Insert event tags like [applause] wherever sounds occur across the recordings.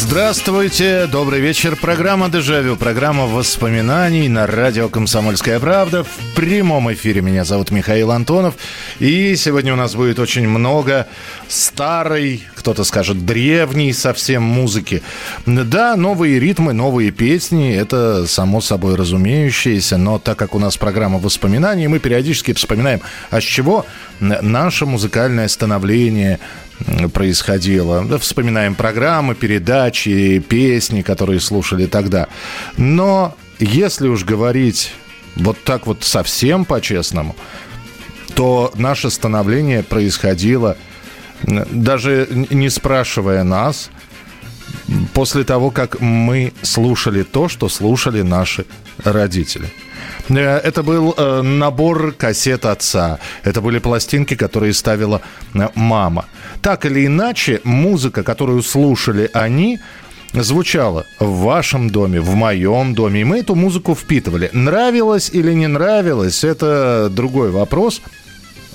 Здравствуйте, добрый вечер. Программа «Дежавю», программа воспоминаний на радио «Комсомольская правда». В прямом эфире меня зовут Михаил Антонов. И сегодня у нас будет очень много старой, кто-то скажет, древней совсем музыки. Да, новые ритмы, новые песни, это само собой разумеющееся, но так как у нас программа воспоминаний, мы периодически вспоминаем, а с чего наше музыкальное становление происходило. Вспоминаем программы, передачи, песни, которые слушали тогда. Но если уж говорить вот так вот совсем по-честному, то наше становление происходило, даже не спрашивая нас, после того, как мы слушали то, что слушали наши родители. Э, Это был э, набор кассет отца. Это были пластинки, которые ставила э, мама. Так или иначе, музыка, которую слушали они, звучала в вашем доме, в моем доме. И мы эту музыку впитывали. Нравилось или не нравилось, это другой вопрос.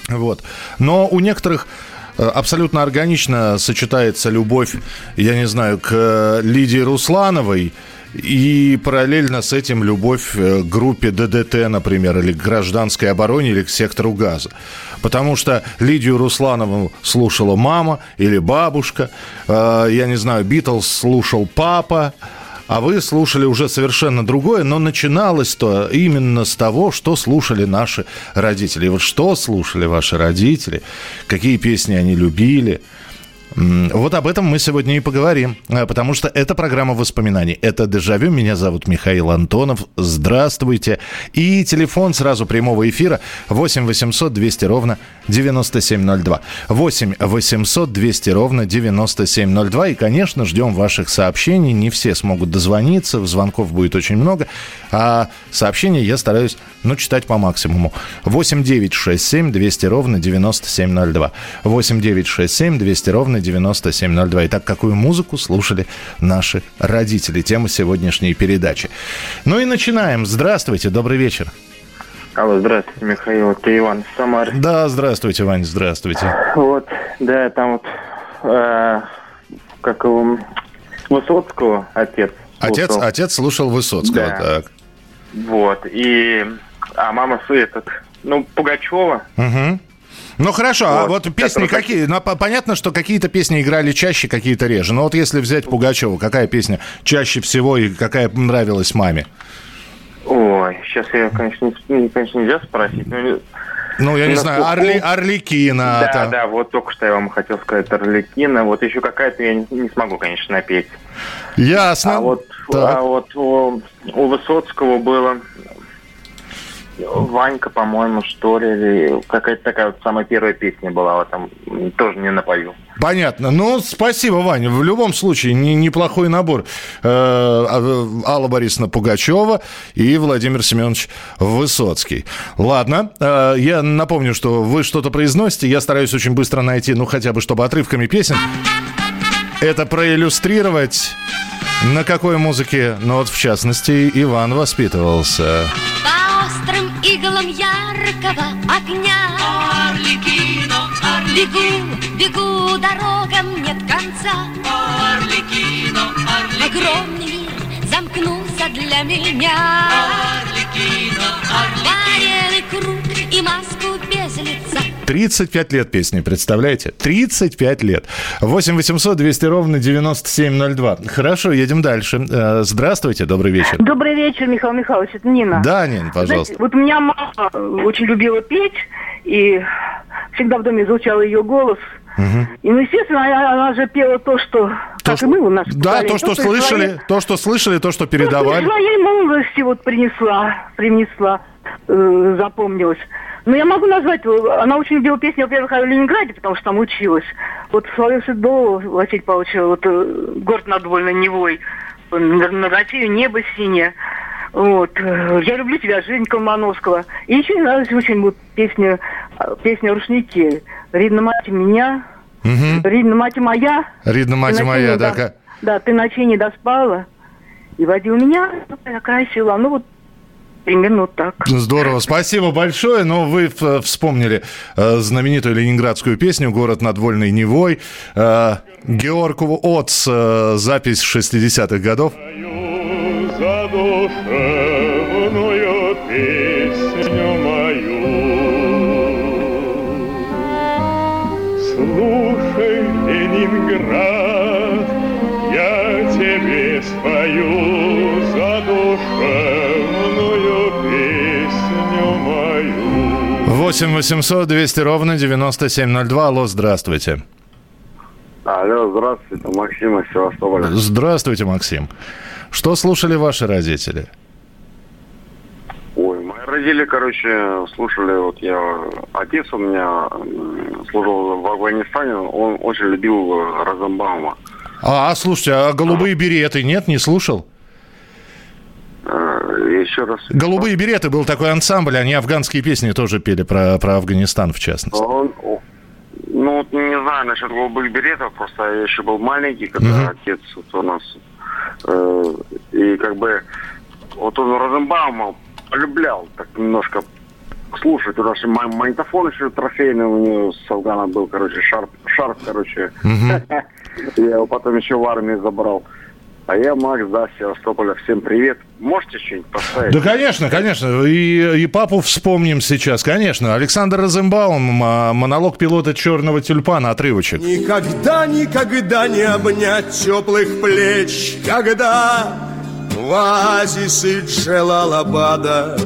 Вот. Но у некоторых абсолютно органично сочетается любовь, я не знаю, к э, Лидии Руслановой и параллельно с этим любовь э, к группе ДДТ, например, или к гражданской обороне, или к сектору газа. Потому что Лидию Русланову слушала мама или бабушка, э, я не знаю, Битлз слушал папа, а вы слушали уже совершенно другое, но начиналось-то именно с того, что слушали наши родители. И вот что слушали ваши родители, какие песни они любили – Вот об этом мы сегодня и поговорим, э, потому что это программа воспоминаний. Это «Дежавю». Меня зовут Михаил Антонов. Здравствуйте. И телефон сразу прямого эфира 8 800 200 ровно 9702. 8 800 200 ровно 9702. И, конечно, ждем ваших сообщений. Не все смогут дозвониться, звонков будет очень много. А сообщения я стараюсь, ну, читать по максимуму. 8 9 6 7 200 ровно 9702. 8 9 6 7 200 ровно 9702. Итак, какую музыку слушали наши родители? Тема сегодняшней передачи. Ну и начинаем. Здравствуйте, добрый вечер. Алло, здравствуйте, Михаил, это Иван из Самары. Да, здравствуйте, Вань, здравствуйте. Вот, да, там вот, э, как его, Высоцкого отец. Отец, отец слушал Высоцкого, Да. так. Вот, и, а мама этот, ну, Пугачева. Мгм. Ну хорошо, а Вот, вот песни какие? Ну, по- понятно, что какие-то песни играли чаще, какие-то реже. Но вот если взять Пугачева, какая песня чаще всего и какая нравилась маме? Ой, сейчас я, конечно, не, конечно, нельзя спросить. но Ну, я не На знаю, слуху. Орли, Орликина. да, там. да, вот только что я вам хотел сказать Орликина. Вот еще какая-то я не, не смогу, конечно, напеть. Ясно. А вот, Так. а вот у, у Высоцкого было Ванька, по-моему, что ли, или какая-то такая вот самая первая песня была, вот там тоже не напою. Понятно. Ну, спасибо, Ваня. В любом случае, не- неплохой набор. Э, а, Алла Борисовна Пугачева и Владимир Семенович Высоцкий. Ладно. Э, я напомню, что вы что-то произносите. Я стараюсь очень быстро найти, ну, хотя бы, чтобы отрывками песен. Это проиллюстрировать на какой музыке, ну, вот, в частности, Иван воспитывался. По иглам яркого огня. Орликино, Бегу, бегу, дорогам нет конца. Орликино, Орликино, Огромный мир замкнулся для меня. Орликино, Варенный круг и лица 35 лет песни, представляете? 35 лет. 8 800 200 ровно 9702. Хорошо, едем дальше. Э, Здравствуйте, добрый вечер. Добрый вечер, Михаил Михайлович, это Нина. Да, Нин, пожалуйста. Знаете, вот у меня мама очень любила петь, и всегда в доме звучал ее голос. И, ну, естественно, она, она же пела то, что, То, как и мы у нас. да, то, что из слышали, своей- то, что слышали, то, что то, что передавали. своей молодости вот принесла, принесла, э, запомнилась. Но я могу назвать, э, она очень любила песни, во-первых, о Ленинграде, потому что там училась. Вот Славия Седова, Василий Павлович, вот э, город над Вольной Невой, на, на Россию небо синее. Вот. Я люблю тебя, Женька Ломановского. И еще мне нравилась очень вот песня, э, песня «Рушники». Ридна мать меня, Мгм. Ридна мать моя. Ридна мать моя, да. ка- Да, ты ночей не доспала. И водил меня, такая сила. Ну вот примерно вот так. Здорово, спасибо большое. Но вы э, вспомнили э, знаменитую ленинградскую песню «Город над Вольной Невой». Э, Георгу Отц, э, запись 60-х годов. Задушевную песню мою. Слушай, Ленинград, я тебе спою задушевную песню мою. 8 800 200 ровно 9702. Алло, здравствуйте. Алло, здравствуйте, Максим из Севастополя. Здравствуйте, Максим. Что слушали ваши родители? Ой, мои родители, короче, слушали, вот я, отец у меня служил в Афганистане, он очень любил э, Розенбаума. А, а, слушайте, а голубые береты нет, не слушал? Э, Еще раз. Голубые береты был такой ансамбль, они афганские песни тоже пели про, про Афганистан, в частности. Он, ну, вот не знаю насчет голубых беретов, просто я еще был маленький, когда Мгм. отец вот у нас, и как бы, вот он Розенбаума полюблял так немножко слушать. У нас магнитофон еще трофейный у него с Афгана был, короче, шарп, шарп, короче. [laughs] Я его потом еще в армии забрал. А я Макс, да, Севастополя. Всем привет. Можете что-нибудь поставить? Да, конечно, конечно. И, и папу вспомним сейчас, конечно. Александр Розенбаум, а, монолог пилота «Черного тюльпана», отрывочек. Никогда, никогда не обнять теплых плеч, когда в оазисе Джелалабада,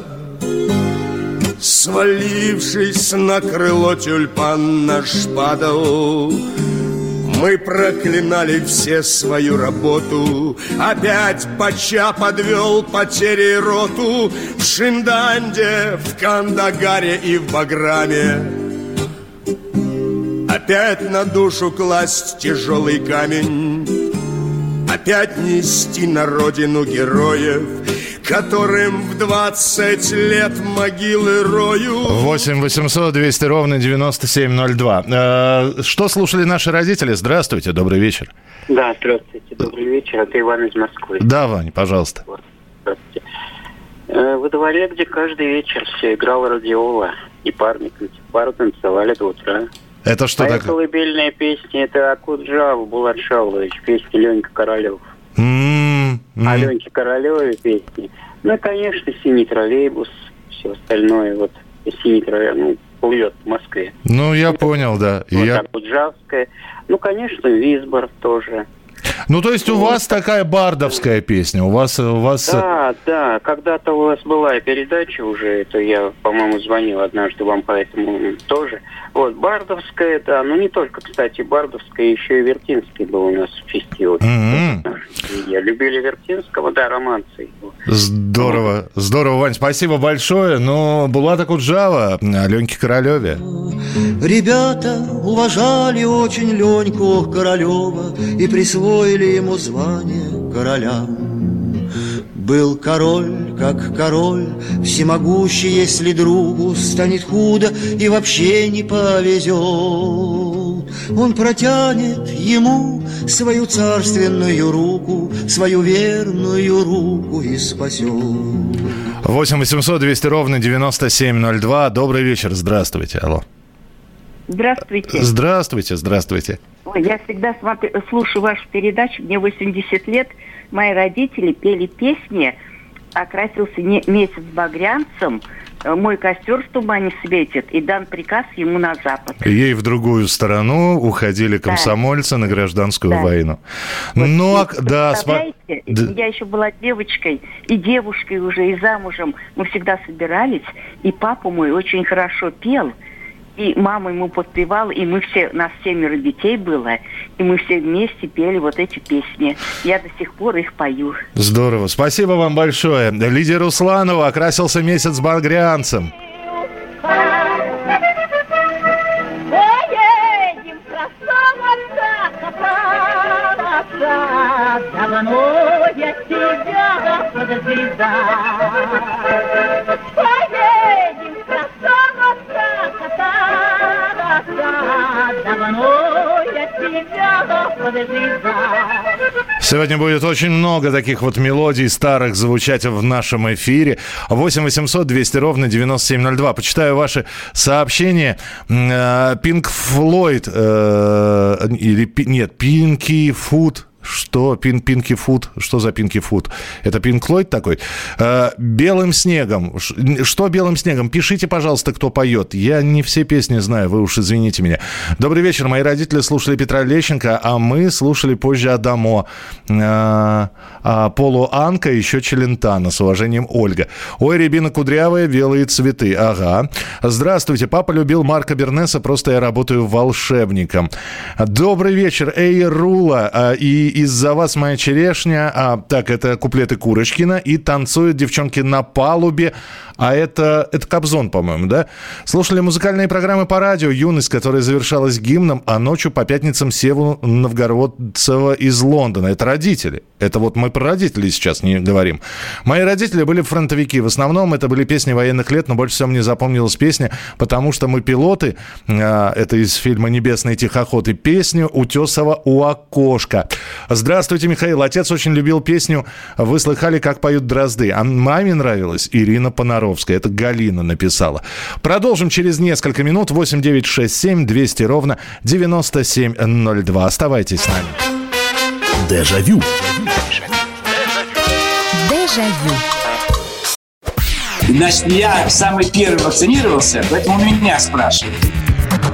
свалившись на крыло тюльпан наш падал, мы проклинали все свою работу. Опять Пача подвел потери роту. В Шинданде, в Кандагаре и в Баграме. Опять на душу класть тяжелый камень. Опять нести на родину героев Которым в 20 лет могилы рою 8 800 200 ровно 9702. Э, Что слушали наши родители? Здравствуйте, добрый вечер. Да, здравствуйте, добрый вечер. Это Иван из Москвы. Да, Вань, пожалуйста. Здравствуйте. Э, Во дворе, где каждый вечер все играла радиола, и парни, пару танцевали до утра. Это что Моя такое? колыбельная песня, это Акуджава Булат Шаулович, песня Ленька Королев. М, м. А Леньке Королевой песни. Ну и, конечно, синий троллейбус, все остальное, вот синий троллейбус, ну, плывет в Москве. Ну, я понял, да. Вот я- Акуджавская. Ну, конечно, Висбор тоже. Ну, то есть у вас такая бардовская песня, у вас... У вас... э, Да, да, когда-то у вас была передача уже, это я, по-моему, звонил однажды вам, поэтому тоже. Вот, Бардовская, да, ну не только, кстати, Бардовская, еще и Вертинский был у нас в фестивале. М-м. Я любили Вертинского, да, романцы. его. Здорово, здорово, Вань, спасибо большое. Но Булата Куджава, Аленьке Королеве. Ребята уважали очень Леньку Королева И присвоили ему звание короля. Был король, как король, всемогущий, если другу станет худо и вообще не повезет. Он протянет ему свою царственную руку, свою верную руку и спасет. 8 800 200 ровно 9702. Добрый вечер, здравствуйте. Алло. Здравствуйте. Здравствуйте, здравствуйте. Ой, я всегда смотрю, слушаю вашу передачу. Мне 80 лет. Мои родители пели песни «Окрасился не- месяц багрянцем», э, «Мой костер в тумане светит» и дан приказ ему на запад. Ей в другую сторону уходили комсомольцы на гражданскую Да. войну. Ну, а, да, спа- Представляете, Да. я еще была девочкой и девушкой уже, и замужем. Мы всегда собирались, и папа мой очень хорошо пел, и мама ему подпевала, и мы все, нас семеро детей было, и мы все вместе пели вот эти песни. Я до сих пор их пою. Здорово. Спасибо вам большое. Лидия Русланова окрасился месяц красавица, давно я тебя подождала. Сегодня будет очень много таких вот мелодий старых звучать в нашем эфире. 8 800 200 ровно 9702. Почитаю ваши сообщения. Пинк Флойд, э, или, Пи- нет, Пинки Фуд, что? Пин, Пинки Фуд? Что за Пинки Фуд? Это Пинк Флойд такой? Э, белым снегом. Что белым снегом? Пишите, пожалуйста, кто поет. Я не все песни знаю, вы уж извините меня. Добрый вечер. Мои родители слушали Петра Лещенко, а мы слушали позже Адамо. Э, а Полу Анка, еще Челентана. С уважением, Ольга. Ой, рябина кудрявая, белые цветы. Ага. Здравствуйте. Папа любил Марка Бернеса, просто я работаю волшебником. Добрый вечер. Эй, Рула. А, И из-за вас моя черешня. А, так, это куплеты Курочкина. И танцуют девчонки на палубе. А это, это Кобзон, по-моему, да? Слушали музыкальные программы по радио «Юность», которая завершалась гимном, а ночью по пятницам Севу Новгородцева из Лондона. Это родители. Это вот мы про родителей сейчас не говорим. Мои родители были фронтовики. В основном это были песни военных лет, но больше всего мне запомнилась песня «Потому что мы пилоты». А, Это из фильма «Небесный тихоход». И песню «Утесова у окошка». Здравствуйте, Михаил. Отец очень любил песню «Вы слыхали, как поют дрозды». А маме нравилась Ирина Понаровская. Это Галина написала. Продолжим через несколько минут. 8 9 6 7 200 ровно 9702. Оставайтесь с нами. Дежавю. Дежавю. Значит, я самый первый вакцинировался, поэтому меня спрашивают.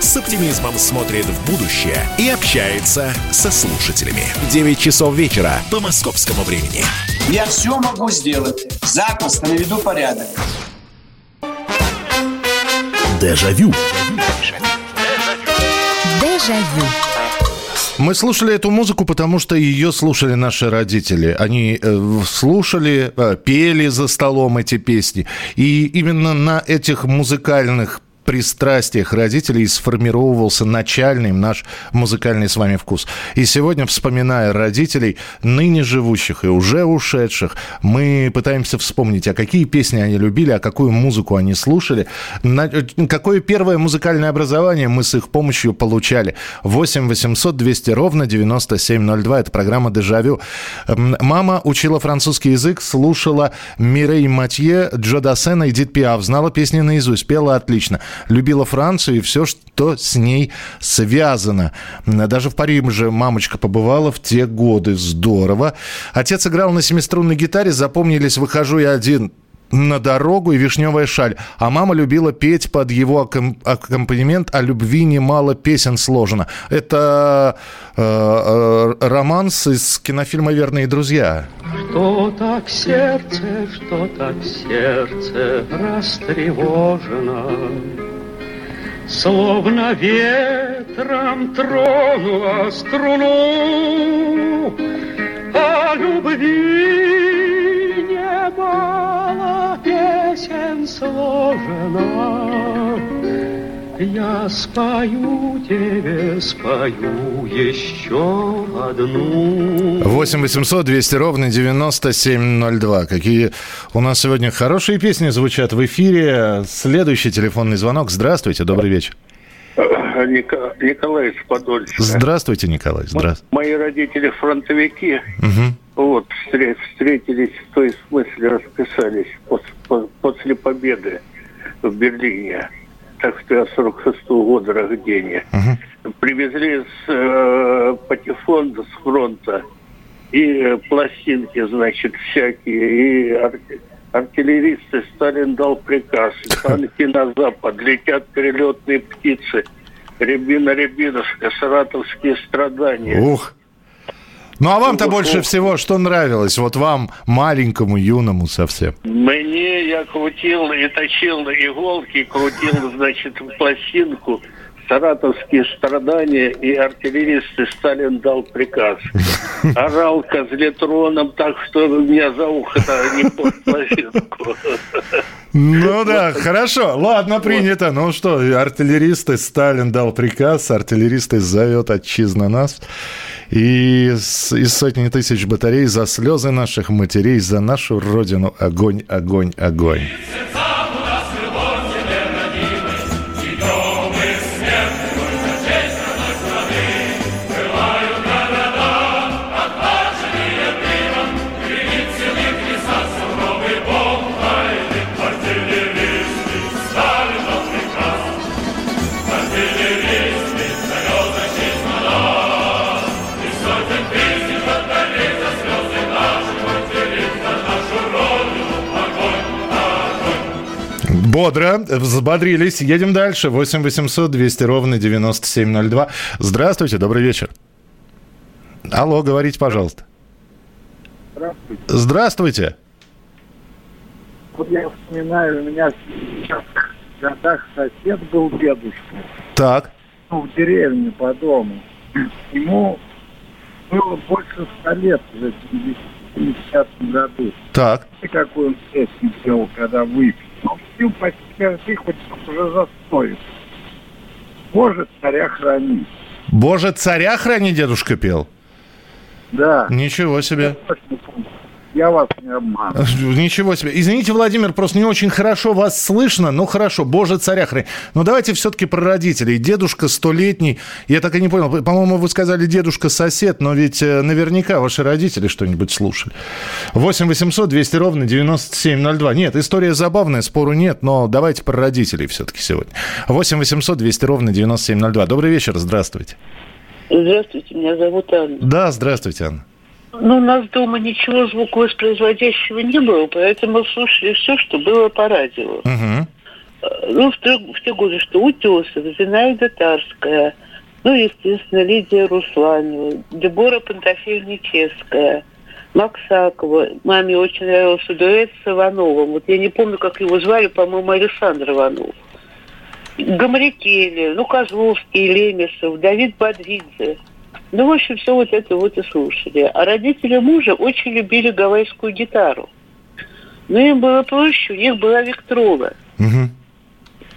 с оптимизмом смотрит в будущее и общается со слушателями. В 9 часов вечера по московскому времени. Я все могу сделать. Запросто наведу порядок. Дежавю. Дежавю. Мы слушали эту музыку, потому что ее слушали наши родители. Они э, слушали, э, пели за столом эти песни. И именно на этих музыкальных пристрастиях родителей сформировался начальный наш музыкальный с вами вкус. И сегодня, вспоминая родителей, ныне живущих и уже ушедших, мы пытаемся вспомнить, а какие песни они любили, а какую музыку они слушали, на- какое первое музыкальное образование мы с их помощью получали. 8 800 200 ровно 9702. Это программа «Дежавю». М, Мама учила французский язык, слушала Мирей Матье, Джо Дассена и Дид Пиаф. Знала песни наизусть, пела отлично. Любила Францию и все, что с ней связано. Даже в Париже мамочка побывала в те годы. Здорово. Отец играл на семиструнной гитаре. Запомнились «Выхожу я один» на дорогу и вишневая шаль. А мама любила петь под его акком- аккомпанемент «О любви немало песен сложено». Это э, э, романс из кинофильма «Верные друзья». Что так сердце, что так сердце растревожено, Словно ветром тронула струну, О любви немало песен сложено. Я спою тебе, спою еще одну. 8 800 200 ровно 9702. Какие у нас сегодня хорошие песни звучат в эфире. Следующий телефонный звонок. Здравствуйте, добрый вечер. Николай из Подольска. Здравствуйте, Николай. Здравствуйте. Мои родители фронтовики. Мгм. Вот, встре- встретились, в той смысле расписались пос- по- после победы в Берлине. Так что я 46 года рождения. Привезли с э, патефонда с фронта и э, пластинки, значит, всякие, и ар- артиллеристы Сталин дал приказ, [laughs] танки на запад, летят перелетные птицы, рябина, рябинушка, саратовские страдания. Ух. Ну а вам-то больше всего что нравилось? Вот вам, маленькому, юному совсем. Мне я крутил и точил иголки, крутил, значит, пластинку саратовские страдания, и артиллеристы Сталин дал приказ. [laughs] Орал козлетроном так, что меня за ухо не пластинку. Ну да, хорошо. Ладно, принято. Ну что, артиллеристы, Сталин дал приказ, артиллеристы зовет отчизна нас. И из сотни тысяч батарей за слезы наших матерей, за нашу родину огонь, огонь, огонь. Бодро, взбодрились. Едем дальше. 8 800 200 ровно 9702. Здравствуйте, добрый вечер. Алло, говорите, пожалуйста. Здравствуйте. Здравствуйте. Вот я вспоминаю, у меня в годах сосед был дедушка, Так, ну, в деревне по дому. Ему было больше ста лет в 70 году. так. И какой он песню пел, когда выпил. Пил почти хоть уже застоит. Боже, царя храни. Боже, царя храни, дедушка пел. Да. Ничего себе. Помню. Я вас не обманываю. Ничего себе. Извините, Владимир, просто не очень хорошо вас слышно. Ну, хорошо, боже, царя храни. Но давайте все-таки про родителей. Дедушка столетний. Я так и не понял. По-моему, вы сказали дедушка-сосед, но ведь э, наверняка ваши родители что-нибудь слушали. 8 800 200 ровно 9702. Нет, история забавная, спору нет, но давайте про родителей все-таки сегодня. 8 800 200 ровно 9702. Добрый вечер, здравствуйте. Здравствуйте, меня зовут Анна. Да, здравствуйте, Анна. Ну, у нас дома ничего звуковоспроизводящего не было, поэтому слушали все, что было по радио. Э, Ну, в, те- в те годы, что Утесов, Зинаида Тарская, ну, естественно, Лидия Русланова, Дебора Пантофеевна-Ческая, Максакова. Маме очень нравился дуэт с Ивановым. Вот я не помню, как его звали, по-моему, Александр Иванов. Гамрикели, ну, Козловский, Лемесов, Давид Бодридзе. Ну, в общем, все вот это вот и слушали. А родители мужа очень любили гавайскую гитару. Но им было проще, у них была Виктрова.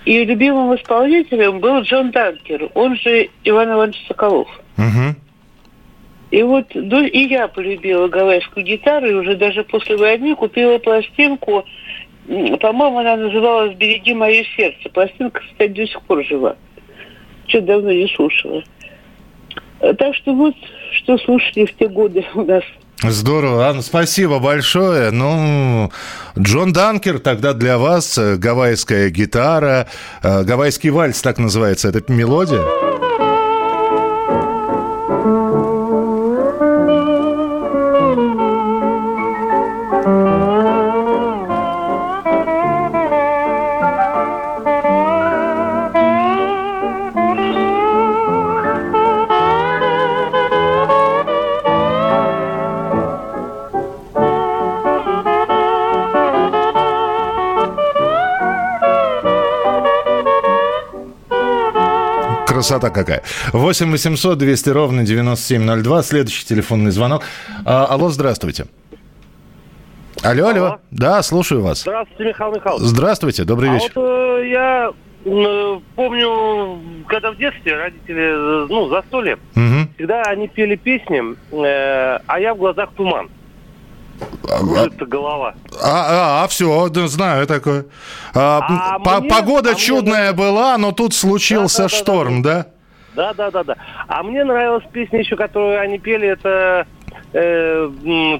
И любимым исполнителем был Джон Данкер, он же Иван Иванович Соколов. Мгм. И вот ну, и я полюбила гавайскую гитару, и уже даже после войны купила пластинку, по-моему, она называлась «Береги мое сердце». Пластинка, кстати, до сих пор жива. Что давно не слушала. Так что вот, что слушали в те годы у нас. Здорово, Анна, спасибо большое. Ну, Джон Данкер тогда для вас, э, гавайская гитара, э, гавайский вальс, так называется эта мелодия. Красота какая. 8 800 200 ровно 9702. Следующий телефонный звонок. А, алло, здравствуйте. Алло, алло. Да, слушаю вас. Здравствуйте, Михаил Михайлович. Здравствуйте, добрый а вечер. вот э, я э, помню, когда в детстве родители, э, ну, застолье, Мгм. всегда они пели песни, э, а я в глазах туман. Кружится голова. А, а, все, знаю такое. А, А по- мне- погода а мне чудная была, но тут случился шторм, да? Да, да, да, да. А мне нравилась песня еще, которую они пели, это э,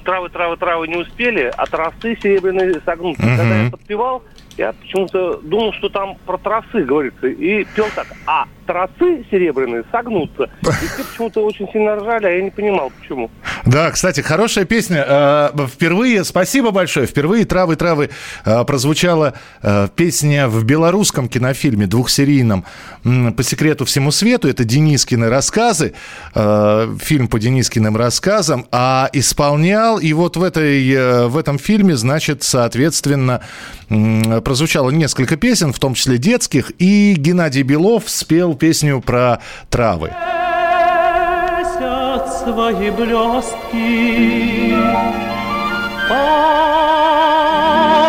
травы, травы, травы не успели, а тросы серебряные согнутся. Мгм. Когда я подпевал, я почему-то думал, что там про тросы говорится. И пел так, а тросы серебряные согнутся. [laughs] И все почему-то очень сильно ржали, а я не понимал, почему. Да, кстати, хорошая песня. Э, Впервые, спасибо большое, впервые «Травы-травы» э, прозвучала э, песня в белорусском кинофильме двухсерийном «По секрету всему свету». Это Денискины рассказы, фильм по Денискиным рассказам. А исполнял, и вот в, этой, в этом фильме, значит, соответственно, прозвучало несколько песен, в том числе детских, и Геннадий Белов спел песню про травы. Свои блестки по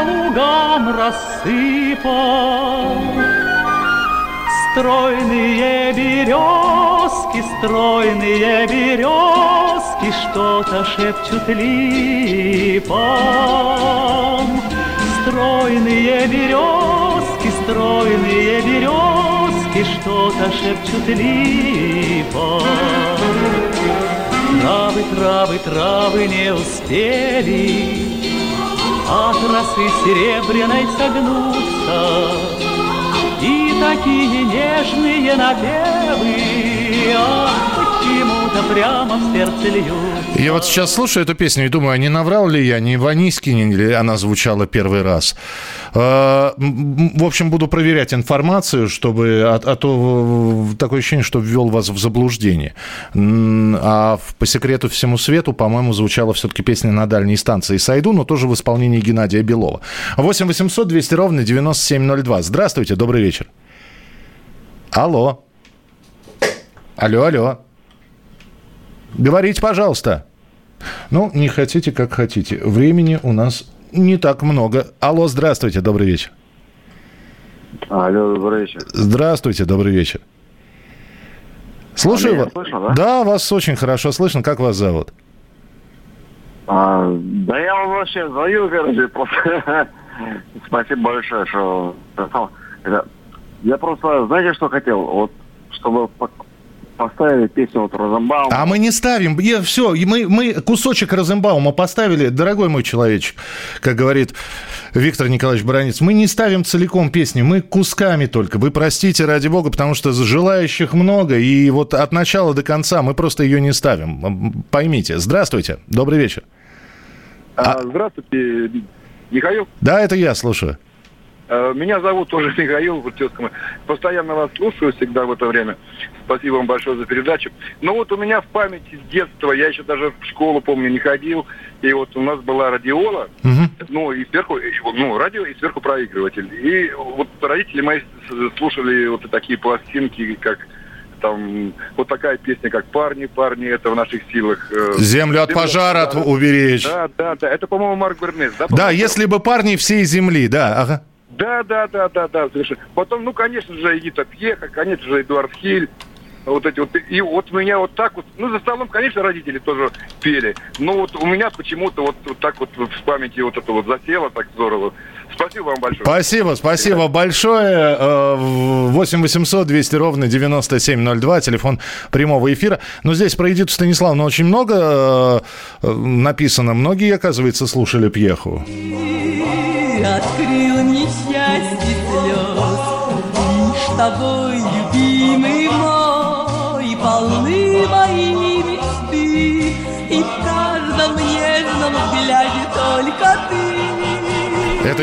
лугам рассыпал. Стройные березки, стройные березки Что-то шепчут липам. Стройные березки, стройные березки Что-то шепчут липам. Травы, травы, травы не успели. От росы серебряной согнуться. И такие нежные напевы. Ах, Я вот сейчас слушаю эту песню и думаю, а не наврал ли я, не в Анискине ли она звучала первый раз. М, В общем, буду проверять информацию, чтобы, а, а то такое ощущение, что ввел вас в заблуждение. А по секрету всему свету, по-моему, звучала все-таки песня на дальней станции «Сойду», но тоже в исполнении Геннадия Белова. 8 800 200 ровно 9702. Здравствуйте, добрый вечер. Алло. Алло, алло. Говорите, пожалуйста. Ну, не хотите, как хотите. Времени у нас не так много. Алло, здравствуйте, добрый вечер. Алло, добрый вечер. Здравствуйте, добрый вечер. Слушаю вас. слышно, да? Да, вас очень хорошо слышно. Как вас зовут? А, да я вам вообще звоню, короче, просто [laughs] спасибо большое, что... Я просто, знаете, что хотел? Вот, чтобы поставили песню вот Розенбаум. А мы не ставим. все, мы, мы кусочек Розенбаума поставили, дорогой мой человечек, как говорит Виктор Николаевич Баранец. Мы не ставим целиком песню, мы кусками только. Вы простите, ради бога, потому что желающих много, и вот от начала до конца мы просто ее не ставим. Поймите. Здравствуйте, добрый вечер. А, Здравствуйте, Михаил. Да, это я, слушаю. Э, Меня зовут тоже [laughs] Михаил Вуртевскому. Постоянно вас слушаю всегда в это время. Спасибо вам большое за передачу. Но вот у меня в памяти с детства, я еще даже в школу, помню, не ходил, и вот у нас была радиола, ну, и сверху, ну, радио, и сверху проигрыватель. И вот родители мои слушали вот такие пластинки, как там, вот такая песня, как «Парни, парни, это в наших силах». э, Землю от пожара от- уберечь. Да, да, да. Это, по-моему, Марк Бернес, да? Да, если бы парни всей земли, да, ага. Да, да, да, да, да, совершенно. Потом, ну, конечно же, Эдита Пьеха, конечно же, Эдуард Хиль. Вот эти вот. И вот у меня вот так вот, ну, за столом, конечно, родители тоже пели. Но вот у меня почему-то вот, вот так вот в памяти вот это вот засело так здорово. Спасибо вам большое. Спасибо, спасибо большое. Э, 8 800 200 ровно 9702, телефон прямого эфира. Но здесь про Эдиту Станиславну очень много э, э, написано. Многие, оказывается, слушали Пьеху. Открыл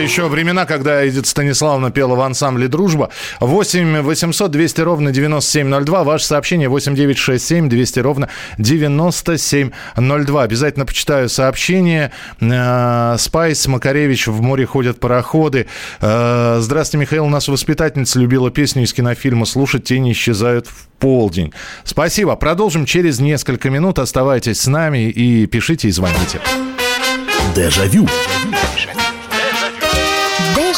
Это еще времена, когда Эдит Станиславовна пела в ансамбле «Дружба». 8 800 200 ровно 9702. Ваше сообщение 8 967 200 ровно 9702. Обязательно почитаю сообщение. Э, Спайс, Макаревич, в море ходят пароходы. Э, Здравствуйте, Михаил. У нас воспитательница любила песню из кинофильма «Слушать тени исчезают в полдень». Спасибо. Продолжим через несколько минут. Оставайтесь с нами и пишите и звоните. Дежавю. Дежавю.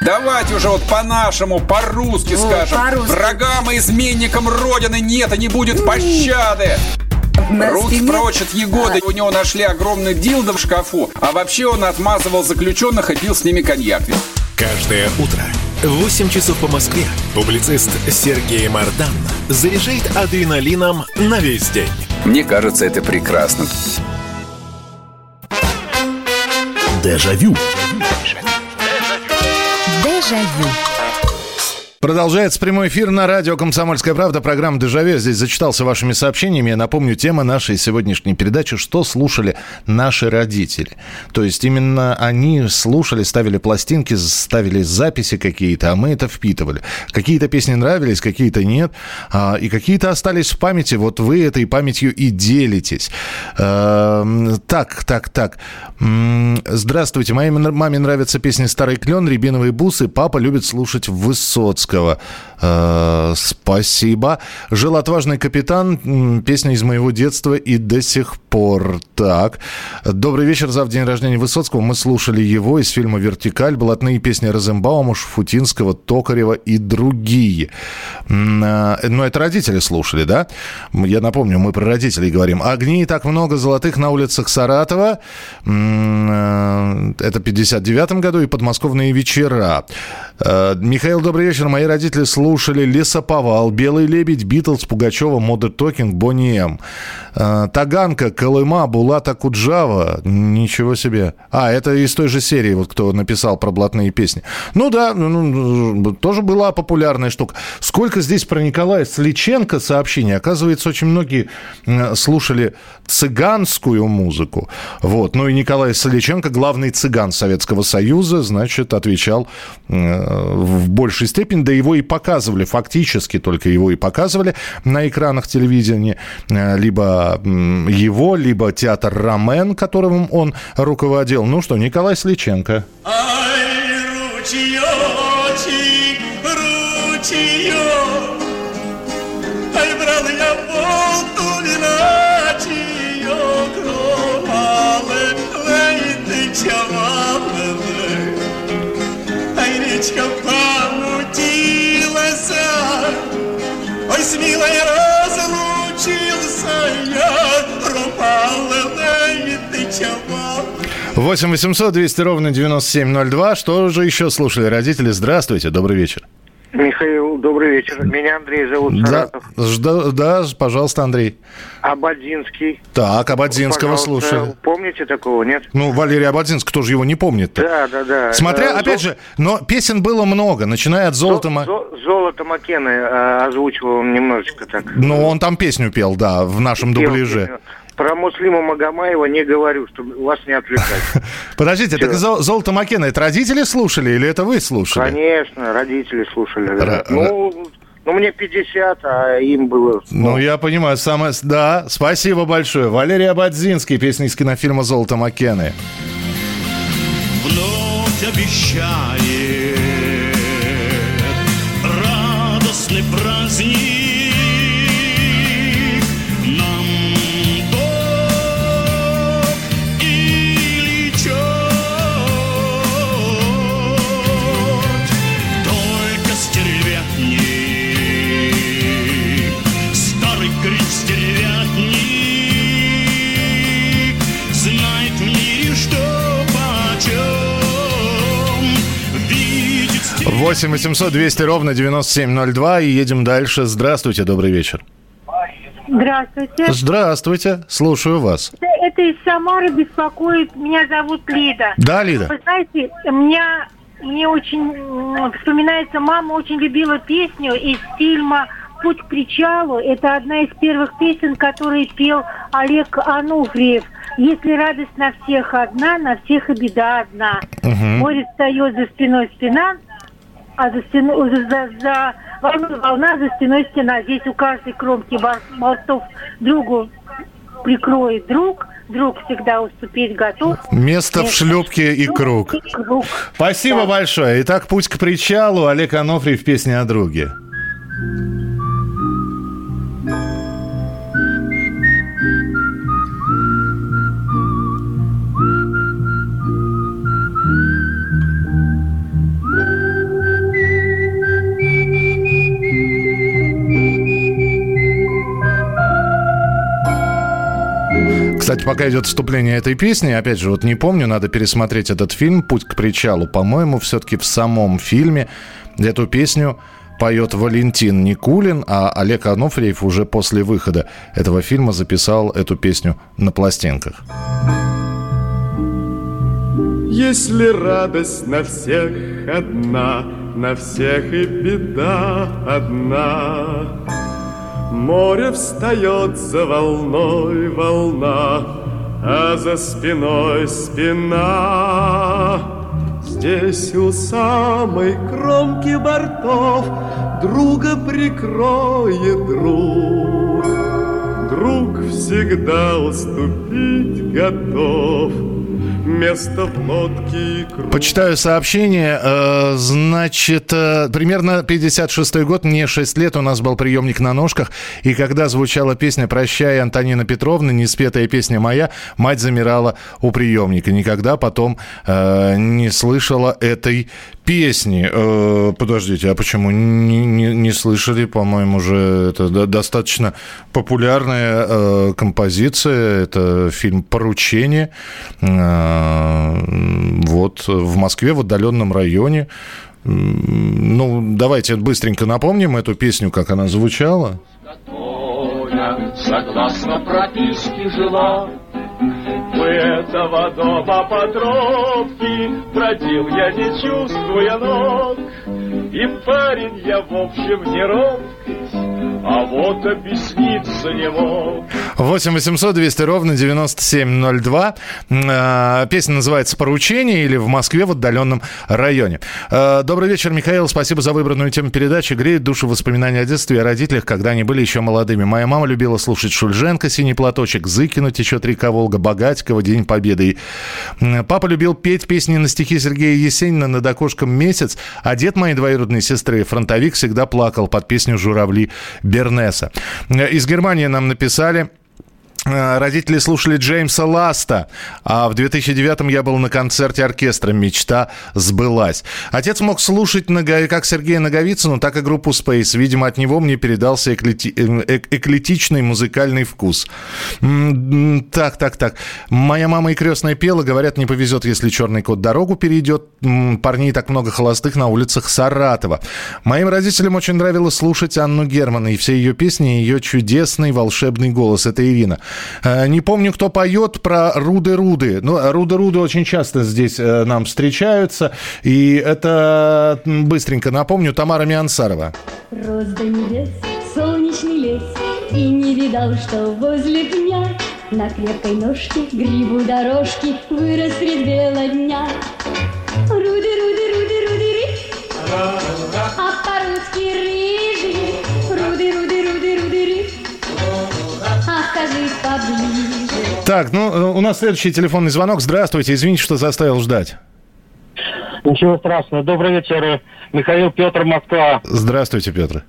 Давайте уже вот по-нашему, по-русски скажем. по-русски. Врагам и изменникам Родины нет и не будет пощады. На Руки спине- прочь от Егоды. У него нашли огромный дилдо в шкафу. А вообще он отмазывал заключенных и пил с ними коньяк. Каждое утро в 8 часов по Москве публицист Сергей Мардан заряжает адреналином на весь день. Мне кажется, это прекрасно. Дежавю. Дежавю. Déjà You. Продолжается прямой эфир на радио «Комсомольская правда». Программа «Дежавю». Здесь зачитался вашими сообщениями. Я напомню, тема нашей сегодняшней передачи «Что слушали наши родители?». То есть именно они слушали, ставили пластинки, ставили записи какие-то, а мы это впитывали. Какие-то песни нравились, какие-то нет. а, И какие-то остались в памяти. Вот вы этой памятью и делитесь. Эм, Так, так, так. Здравствуйте. Моей маме нравятся песни «Старый клен», «Рябиновые бусы». Папа любит слушать Высоцкого. Э, Спасибо. Жил отважный капитан. Песня из моего детства и до сих пор. Так. Добрый вечер. Завтра день рождения Высоцкого. Мы слушали его из фильма «Вертикаль». Блатные песни Розенбаума, Шуфутинского, Токарева и другие. Э, Но это родители слушали, да? Я напомню, мы про родителей говорим. Огней так много золотых на улицах Саратова. Э, Это в 59 году и подмосковные вечера. Э, Михаил, добрый вечер. Мои родители слушали «Лесоповал», «Белый лебедь», «Битлз», Пугачева, «Модер Токинг», «Бонни М». Э, Таганка, Колыма, Булата Куджава. Ничего себе. А, это из той же серии, вот кто написал про блатные песни. Ну да, ну, ну, тоже была популярная штука. Сколько здесь про Николая Сличенко сообщений. Оказывается, очень многие слушали цыганскую музыку. Вот. Ну и Николай Соличенко, главный цыган Советского Союза, значит, отвечал э, в большей степени, да его и показывали, фактически только его и показывали на экранах телевидения, Э, либо его, либо театр Ромен, которым он руководил. Ну что, Николай Сличенко. Ручеечек, ручеек, Ой, с милой разлучился я, Кровалы, лейты чавалы. 8 800 200 ровно 9702. Что же еще слушали родители? Здравствуйте, добрый вечер. Михаил, добрый вечер. Меня Андрей зовут Да, Саратов. жда- да, пожалуйста, Андрей. Абадзинский. Так, Абадзинского Пожалуйста. слушали. Помните такого, нет? Ну, Валерий Абадзинский, кто же его не помнит-то? Да, да, да. Смотря, Э, опять Зо- же, но песен было много, начиная от «Золота». Зо- Золото Маккены э, озвучивал он немножечко так. Ну, он там песню пел, да, в нашем Пел дубляже. песню. Про Муслима Магомаева не говорю, чтобы вас не отвлекать. [laughs] Подождите, так? «Зо- «Золото Маккена» это родители слушали или это вы слушали? Конечно, родители слушали. Ну, ну, мне 50, а им было... Ну, я понимаю, самое... Да, спасибо большое. Валерий Абадзинский, песня из кинофильма «Золото Маккены». вновь обещает радостный праздник 8 800 200 ровно 9702 и едем дальше. Здравствуйте, добрый вечер. Здравствуйте. Здравствуйте, слушаю вас. Это из Самары беспокоит. Меня зовут Лида. Да, Лида. Вы знаете, меня, мне очень вспоминается, мама очень любила песню из фильма «Путь к причалу». Это одна из первых песен, которые пел Олег Ануфриев. «Если радость на всех одна, на всех и беда одна». Мгм. Море встает за спиной спина, а за стеной, за, за, за волной волна, за стеной стена. Здесь у каждой кромки мостов другу прикроет друг, друг всегда уступить готов. Место в шлюпке и круг. И круг. Спасибо большое. Итак, «Путь к причалу» Олег Анофриев, песня о друге. Кстати, пока идет вступление этой песни, опять же, вот не помню, надо пересмотреть этот фильм «Путь к причалу». По-моему, все-таки в самом фильме эту песню поет Валентин Никулин, а Олег Анофриев уже после выхода этого фильма записал эту песню на пластинках. Если радость на всех одна, на всех и беда одна. Море встает за волной волна, а за спиной спина. Здесь у самой кромки бортов Друга прикроет друг. Друг всегда уступить готов — место в лодке и круг. Почитаю сообщение. Э, Значит, э, примерно 56 год, мне 6 лет, у нас был приемник на ножках, и когда звучала песня «Прощай, Антонина Петровна», неспетая песня моя, мать замирала у приемника. Никогда потом э, не слышала этой песни. Э, подождите, а почему не, не, не слышали? По-моему, же это до- достаточно популярная э, композиция. Это фильм «Поручение». Э, вот в Москве, в отдаленном районе. Ну, давайте быстренько напомним эту песню, как она звучала. Согласно прописке жила. У этого дома подробки Бродил я, не чувствуя ног. И парень я, в общем, не робкий, А вот объясниться не мог. 8 800 200 ровно 9702. Э, Песня называется «Поручение» или «В Москве в отдаленном районе». Э, Добрый вечер, Михаил. Спасибо за выбранную тему передачи. Греет душу воспоминания о детстве и о родителях, когда они были еще молодыми. Моя мама любила слушать Шульженко, «Синий платочек», Зыкину, «Течет река Волга», Богатикова, «День Победы». И, м, Папа любил петь песни на стихи Сергея Есенина «Над окошком месяц», а дед моей двоюродной сестры, фронтовик, всегда плакал под песню «Журавли» Бернеса. Э, Из Германии нам написали... Э, Родители слушали Джеймса Ласта, а в 2009-м я был на концерте оркестра «Мечта сбылась». Отец мог слушать как Сергея Наговицына, так и группу Space. Видимо, от него мне передался эклети- э, эк- эклетичный музыкальный вкус. Так, так, так. Моя мама и крестная пела, говорят, не повезет, если черный кот дорогу перейдет. Парней так много холостых на улицах Саратова. Моим родителям очень нравилось слушать Анну Герман и все ее песни, и ее чудесный волшебный голос. Это Ирина. Э, Не помню, кто поет про руды-руды. Ну, руды-руды очень часто здесь э, нам встречаются. И это быстренько напомню Тамара Миансарова. Роз до небес, солнечный лес, И не видал, что возле пня На крепкой ножке грибу дорожки Вырос средь бела дня. Руды, поближе. Так, ну, э, у нас следующий телефонный звонок. Здравствуйте, извините, что заставил ждать. Ничего страшного. Добрый вечер, Михаил Петр, Москва. Здравствуйте, Петр.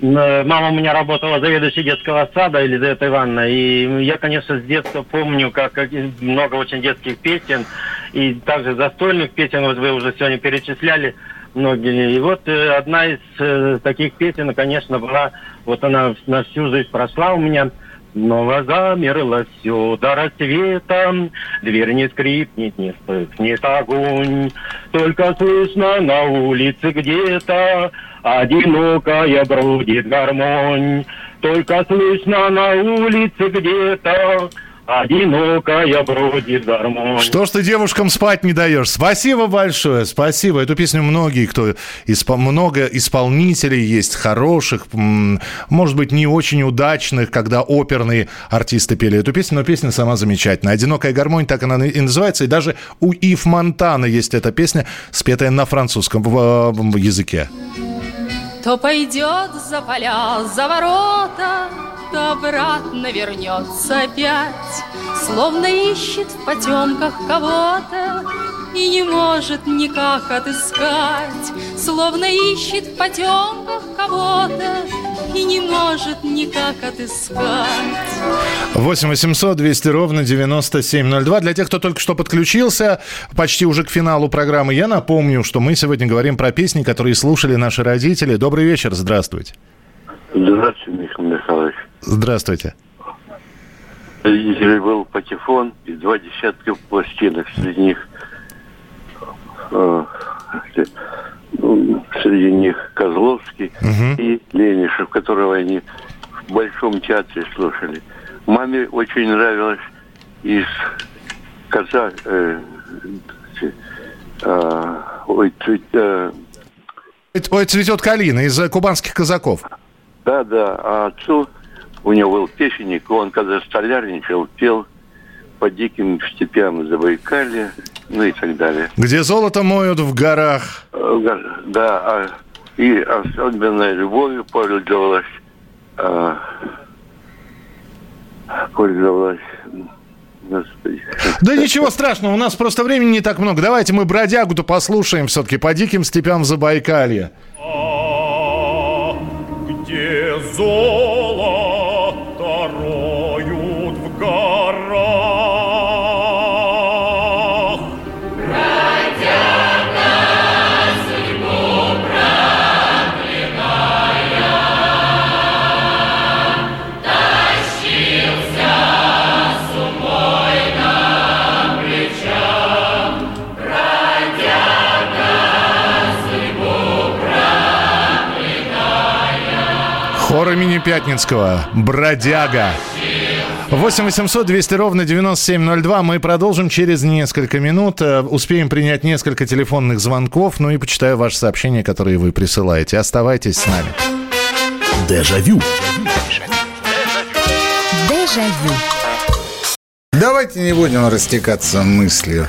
Э, Мама у меня работала заведующей детского сада, Елизавета Ивановна, и я, конечно, с детства помню, как как много очень детских песен, и также застольных песен, вот вы уже сегодня перечисляли многие. И вот э, одна из э, таких песен, конечно, была, вот она на всю жизнь прошла у меня, Снова замерло все до рассвета, Дверь не скрипнет, не вспыхнет огонь. Только слышно на улице где-то Одинокая бродит гармонь. Только слышно на улице где-то Одинокая бродит гармонь. Что ж ты девушкам спать не даешь? Спасибо большое, спасибо. Эту песню многие, кто испо- много исполнителей есть хороших, может быть не очень удачных, когда оперные артисты пели эту песню, но песня сама замечательная. Одинокая гармонь, так она и называется, и даже у Ив Монтана есть эта песня, спетая на французском в- в языке. То пойдет за поля, за ворота, То обратно вернется опять, Словно ищет в потемках кого-то И не может никак отыскать, Словно ищет в потемках кого-то И не может никак отыскать. 8 800 200 ровно 9702. Для тех, кто только что подключился, почти уже к финалу программы, я напомню, что мы сегодня говорим про песни, которые слушали наши родители. Добрый вечер, здравствуйте. Здравствуйте. Здравствуйте. Родителей был патефон и два десятка пластинок. Среди них э, ну, среди них Козловский и Ленишев, которого они в Большом театре слушали. Маме очень нравилось из казах... Э, э, ой, э, Ой, цветет калина из э, кубанских казаков. да, да. А отцу у него был песенник, он когда столярничал, пел по диким степям Забайкалья, ну и так далее. Где золото моют в горах. Э, Да, а- и особенной любовью пользовалась, а, пользовалась, господи. Да ничего страшного, у нас просто времени не так много. Давайте мы бродягу-то послушаем все-таки по диким степям Забайкалья. Где золото Пятницкого. Бродяга. 8 800 200 ровно 9702. Мы продолжим через несколько минут. Э, Успеем принять несколько телефонных звонков. Ну и почитаю ваши сообщения, которые вы присылаете. Оставайтесь с нами. Дежавю. Дежавю. Давайте не будем растекаться мыслью.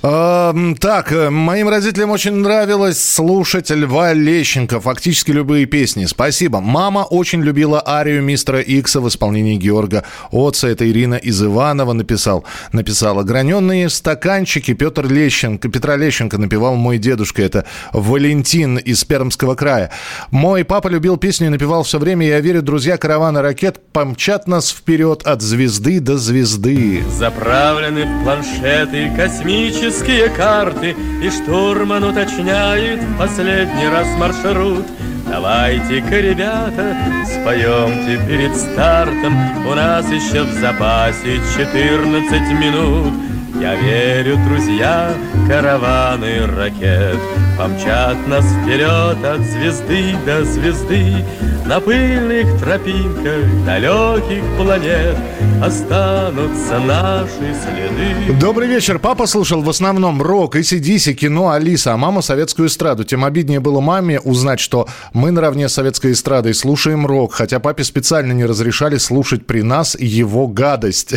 так, э, моим родителям очень нравилось слушать Льва Лещенко. Фактически любые песни. Спасибо. Мама очень любила арию мистера Икса в исполнении Георга Отца. Это Ирина из Иванова написал, написала. Граненые стаканчики Петр Лещенко, Петра Лещенко напевал мой дедушка. Это Валентин из Пермского края. Мой папа любил песню и напевал все время. Я верю, друзья, караваны ракет помчат нас вперед от звезды до звезды. Заправлены планшеты космические карты И штурман уточняет последний раз маршрут. Давайте-ка, ребята, споемте перед стартом У нас еще в запасе 14 минут Я верю, друзья, караваны ракет Помчат нас вперед от звезды до звезды На пыльных тропинках далеких планет Останутся наши следы Добрый вечер. Папа слушал в основном рок, ACDC, кино, Алиса, а мама советскую эстраду. Тем обиднее было маме узнать, что мы наравне с советской эстрадой слушаем рок, хотя папе специально не разрешали слушать при нас его гадость.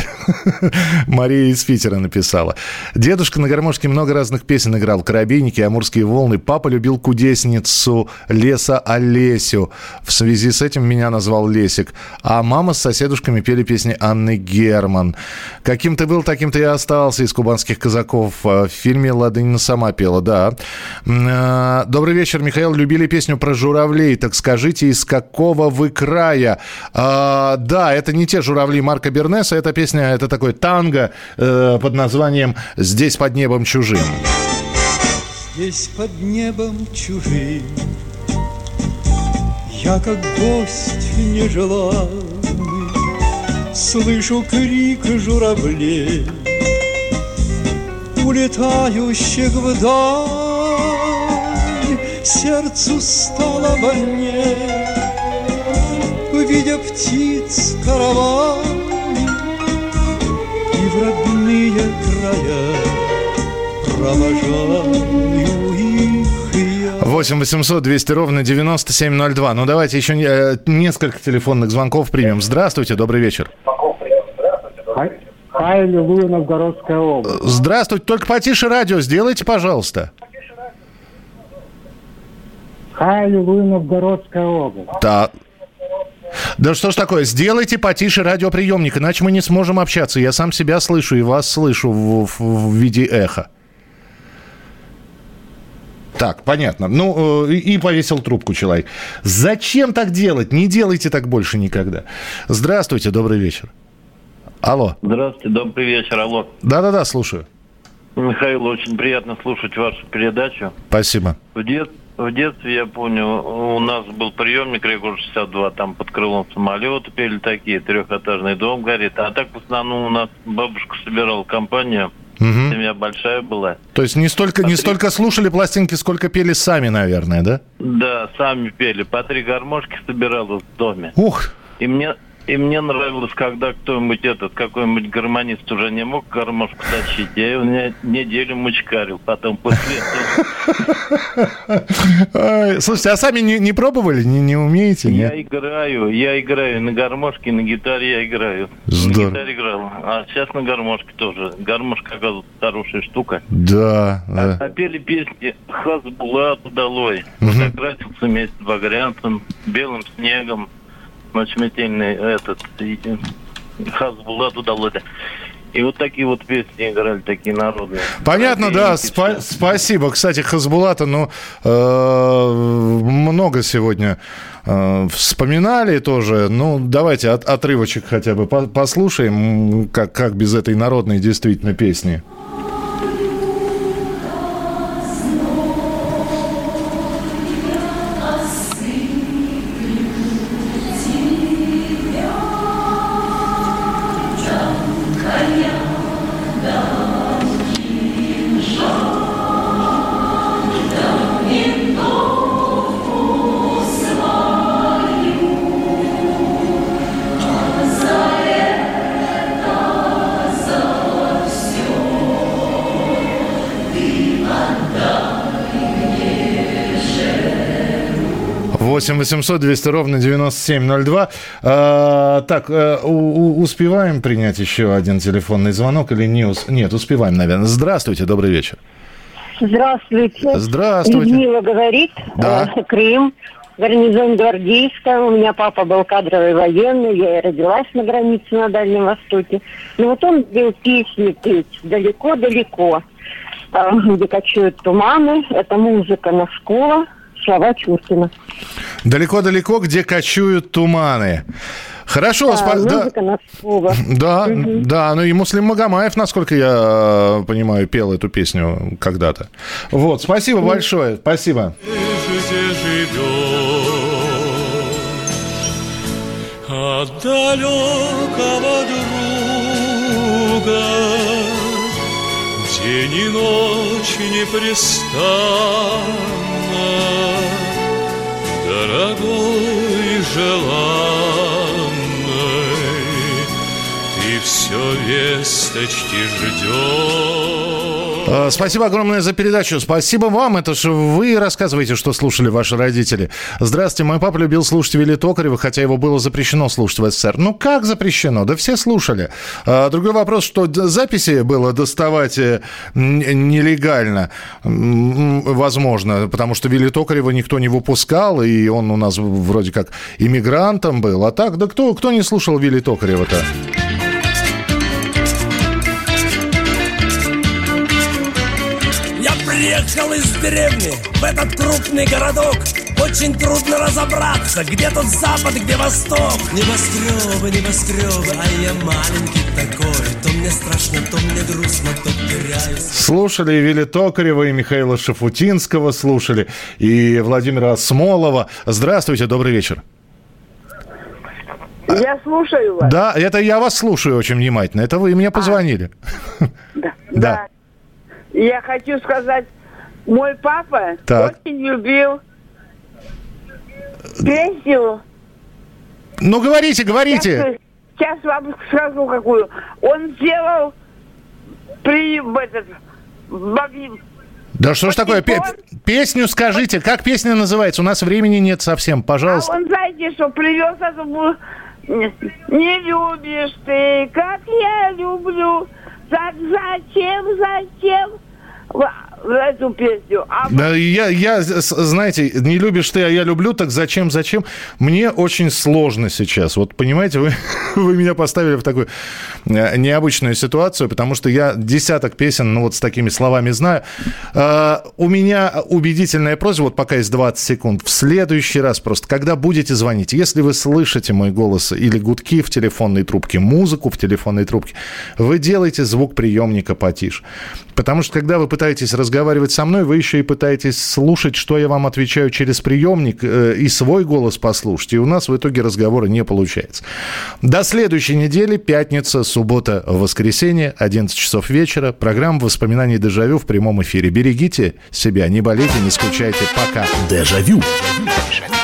[laughs] Мария из Питера написала. Дедушка на гармошке много разных песен играл. «Коробейники», «Амурские волны». Папа любил кудесницу Леса Олесю. В связи с этим меня назвал Лесик. А мама с соседушками пели песни Анны Герман. «Каким ты был, таким ты и остался» из «Кубанских казаков». В фильме Ладынина сама пела, да. Э, Добрый вечер, Михаил. Любили песню про журавлей. Так скажите, из какого вы края? А, да, это не те журавли Марка Бернеса. Эта песня, это такой танго э, под названием «Здесь под небом чужим». Здесь под небом чужим. Я как гость нежеланный Слышу крик журавлей Улетающих вдаль. Сердцу стало больнее Видя птиц караван в родные края Провожаю их я 8 800 200 ровно 9702. Ну, давайте еще э, несколько телефонных звонков примем. Здравствуйте, добрый вечер. Аллилуйя, Новгородская область. Здравствуйте, только потише радио сделайте, пожалуйста. Аллилуйя, Новгородская область. Да. Да что ж такое, сделайте потише радиоприемник, иначе мы не сможем общаться. Я сам себя слышу и вас слышу в, в- в виде эха. Так, понятно. Ну, э, и и повесил трубку человек. Зачем так делать? Не делайте так больше никогда. Здравствуйте, добрый вечер. Алло. Здравствуйте, добрый вечер, алло. Да-да-да, слушаю. Михаил, очень приятно слушать вашу передачу. Спасибо. В, дет- в детстве, я помню, у нас был приемник Регор 62, там под крылом самолета пели такие, трехэтажный дом горит. А так в основном у нас бабушка собирала компанию, Мгм. семья большая была. То есть не столько, не столько слушали пластинки, сколько пели сами, наверное, да? Да, сами пели, по три гармошки собирала в доме. Ух! И мне, и мне нравилось, когда кто-нибудь этот, какой-нибудь гармонист уже не мог гармошку тащить, я его не- неделю мучкарил. Потом после этого [laughs] Ай, Слушайте, а сами не, не пробовали, не, не умеете? Я Нет? играю, я играю на гармошке, на гитаре я играю. Здорово. На гитаре играл, а сейчас на гармошке тоже. Гармошка, оказывается, хорошая штука. Да, да. А пели песни Хасбулат удалой. Фотографился вместе с Багрянцем, Белым снегом, ночметельный этот, Хасбулат удалой. И вот такие вот песни играли, такие народные. Понятно, да, спа- спасибо. Кстати, Хасбулата, ну, э, много сегодня э, вспоминали тоже. Ну, давайте от- отрывочек хотя бы по- послушаем, как, как без этой народной действительно песни. Восемь 800 200 ровно 9702. А, так, э, у- у- успеваем принять еще один телефонный звонок или не? ус- Нет, успеваем, наверное. Здравствуйте, добрый вечер. Здравствуйте. Здравствуйте. Людмила говорит. Да. Э, Крым. Гарнизон Гвардейска. У меня папа был кадровый военный. Я и родилась на границе на Дальнем Востоке. Но вот он любил песни петь «Далеко-далеко», э, где кочуют туманы. Это музыка на школа. Слова Чуркина. Далеко-далеко, где кочуют туманы. Хорошо, Да, спа- да. на школа. Да, да, ну и Муслим Магомаев, насколько я э, понимаю, пел эту песню когда-то. Вот, спасибо большое, спасибо. от далекого друга день и ночь непрестанно дорогой желанной ты все весточки ждешь Спасибо огромное за передачу. Спасибо вам. Это же вы рассказываете, что слушали ваши родители. Здравствуйте, мой папа любил слушать Вилли Токарева, хотя его было запрещено слушать в СССР. Ну как запрещено? Да все слушали. А, Другой вопрос, что записи было доставать э, нелегально, возможно, потому что Вилли Токарева никто не выпускал, и он у нас вроде как иммигрантом был. А так, да кто, кто не слушал Вилли Токарева-то? Приехал из деревни в этот крупный городок Очень трудно разобраться, где тут запад, где восток Небоскребы, небоскребы, а я маленький такой То мне страшно, то мне грустно, то теряюсь Слушали и Вилли Токарева, и Михаила Шафутинского слушали, и Владимира Смолова. Здравствуйте, добрый вечер. Я слушаю вас. Да, это я вас слушаю очень внимательно. Это вы мне позвонили. [laughs] Да. Я хочу сказать, мой папа Так. очень любил песню. Ну, говорите, говорите. Сейчас, сейчас вам скажу какую. Он сделал при этот могли Да что ж такое? Пе- песню скажите. Как песня называется? У нас времени нет совсем. А Пожалуйста. он знаете, что привез эту му- не, любишь ты, как я люблю. Так зачем, зачем эту песню? А Да, я, я, знаете, не любишь ты, а я люблю, так зачем, зачем? Мне очень сложно сейчас. Вот понимаете, вы, [laughs] вы меня поставили в такую э, необычную ситуацию, потому что я десяток песен, ну вот с такими словами знаю. Э, у меня убедительная просьба, вот пока есть 20 секунд, в следующий раз просто, когда будете звонить, если вы слышите мой голос или гудки в телефонной трубке, музыку в телефонной трубке, вы делаете звук приемника потише. Потому что когда вы пытаетесь разговаривать со мной, вы еще и пытаетесь слушать, что я вам отвечаю через приемник, э, и свой голос послушать. И у нас в итоге разговора не получается. До следующей недели, пятница, суббота, воскресенье, 11 часов вечера. Программа «Воспоминаний дежавю» в прямом эфире. Берегите себя, не болейте, не скучайте. Пока. Дежавю. Дежавю.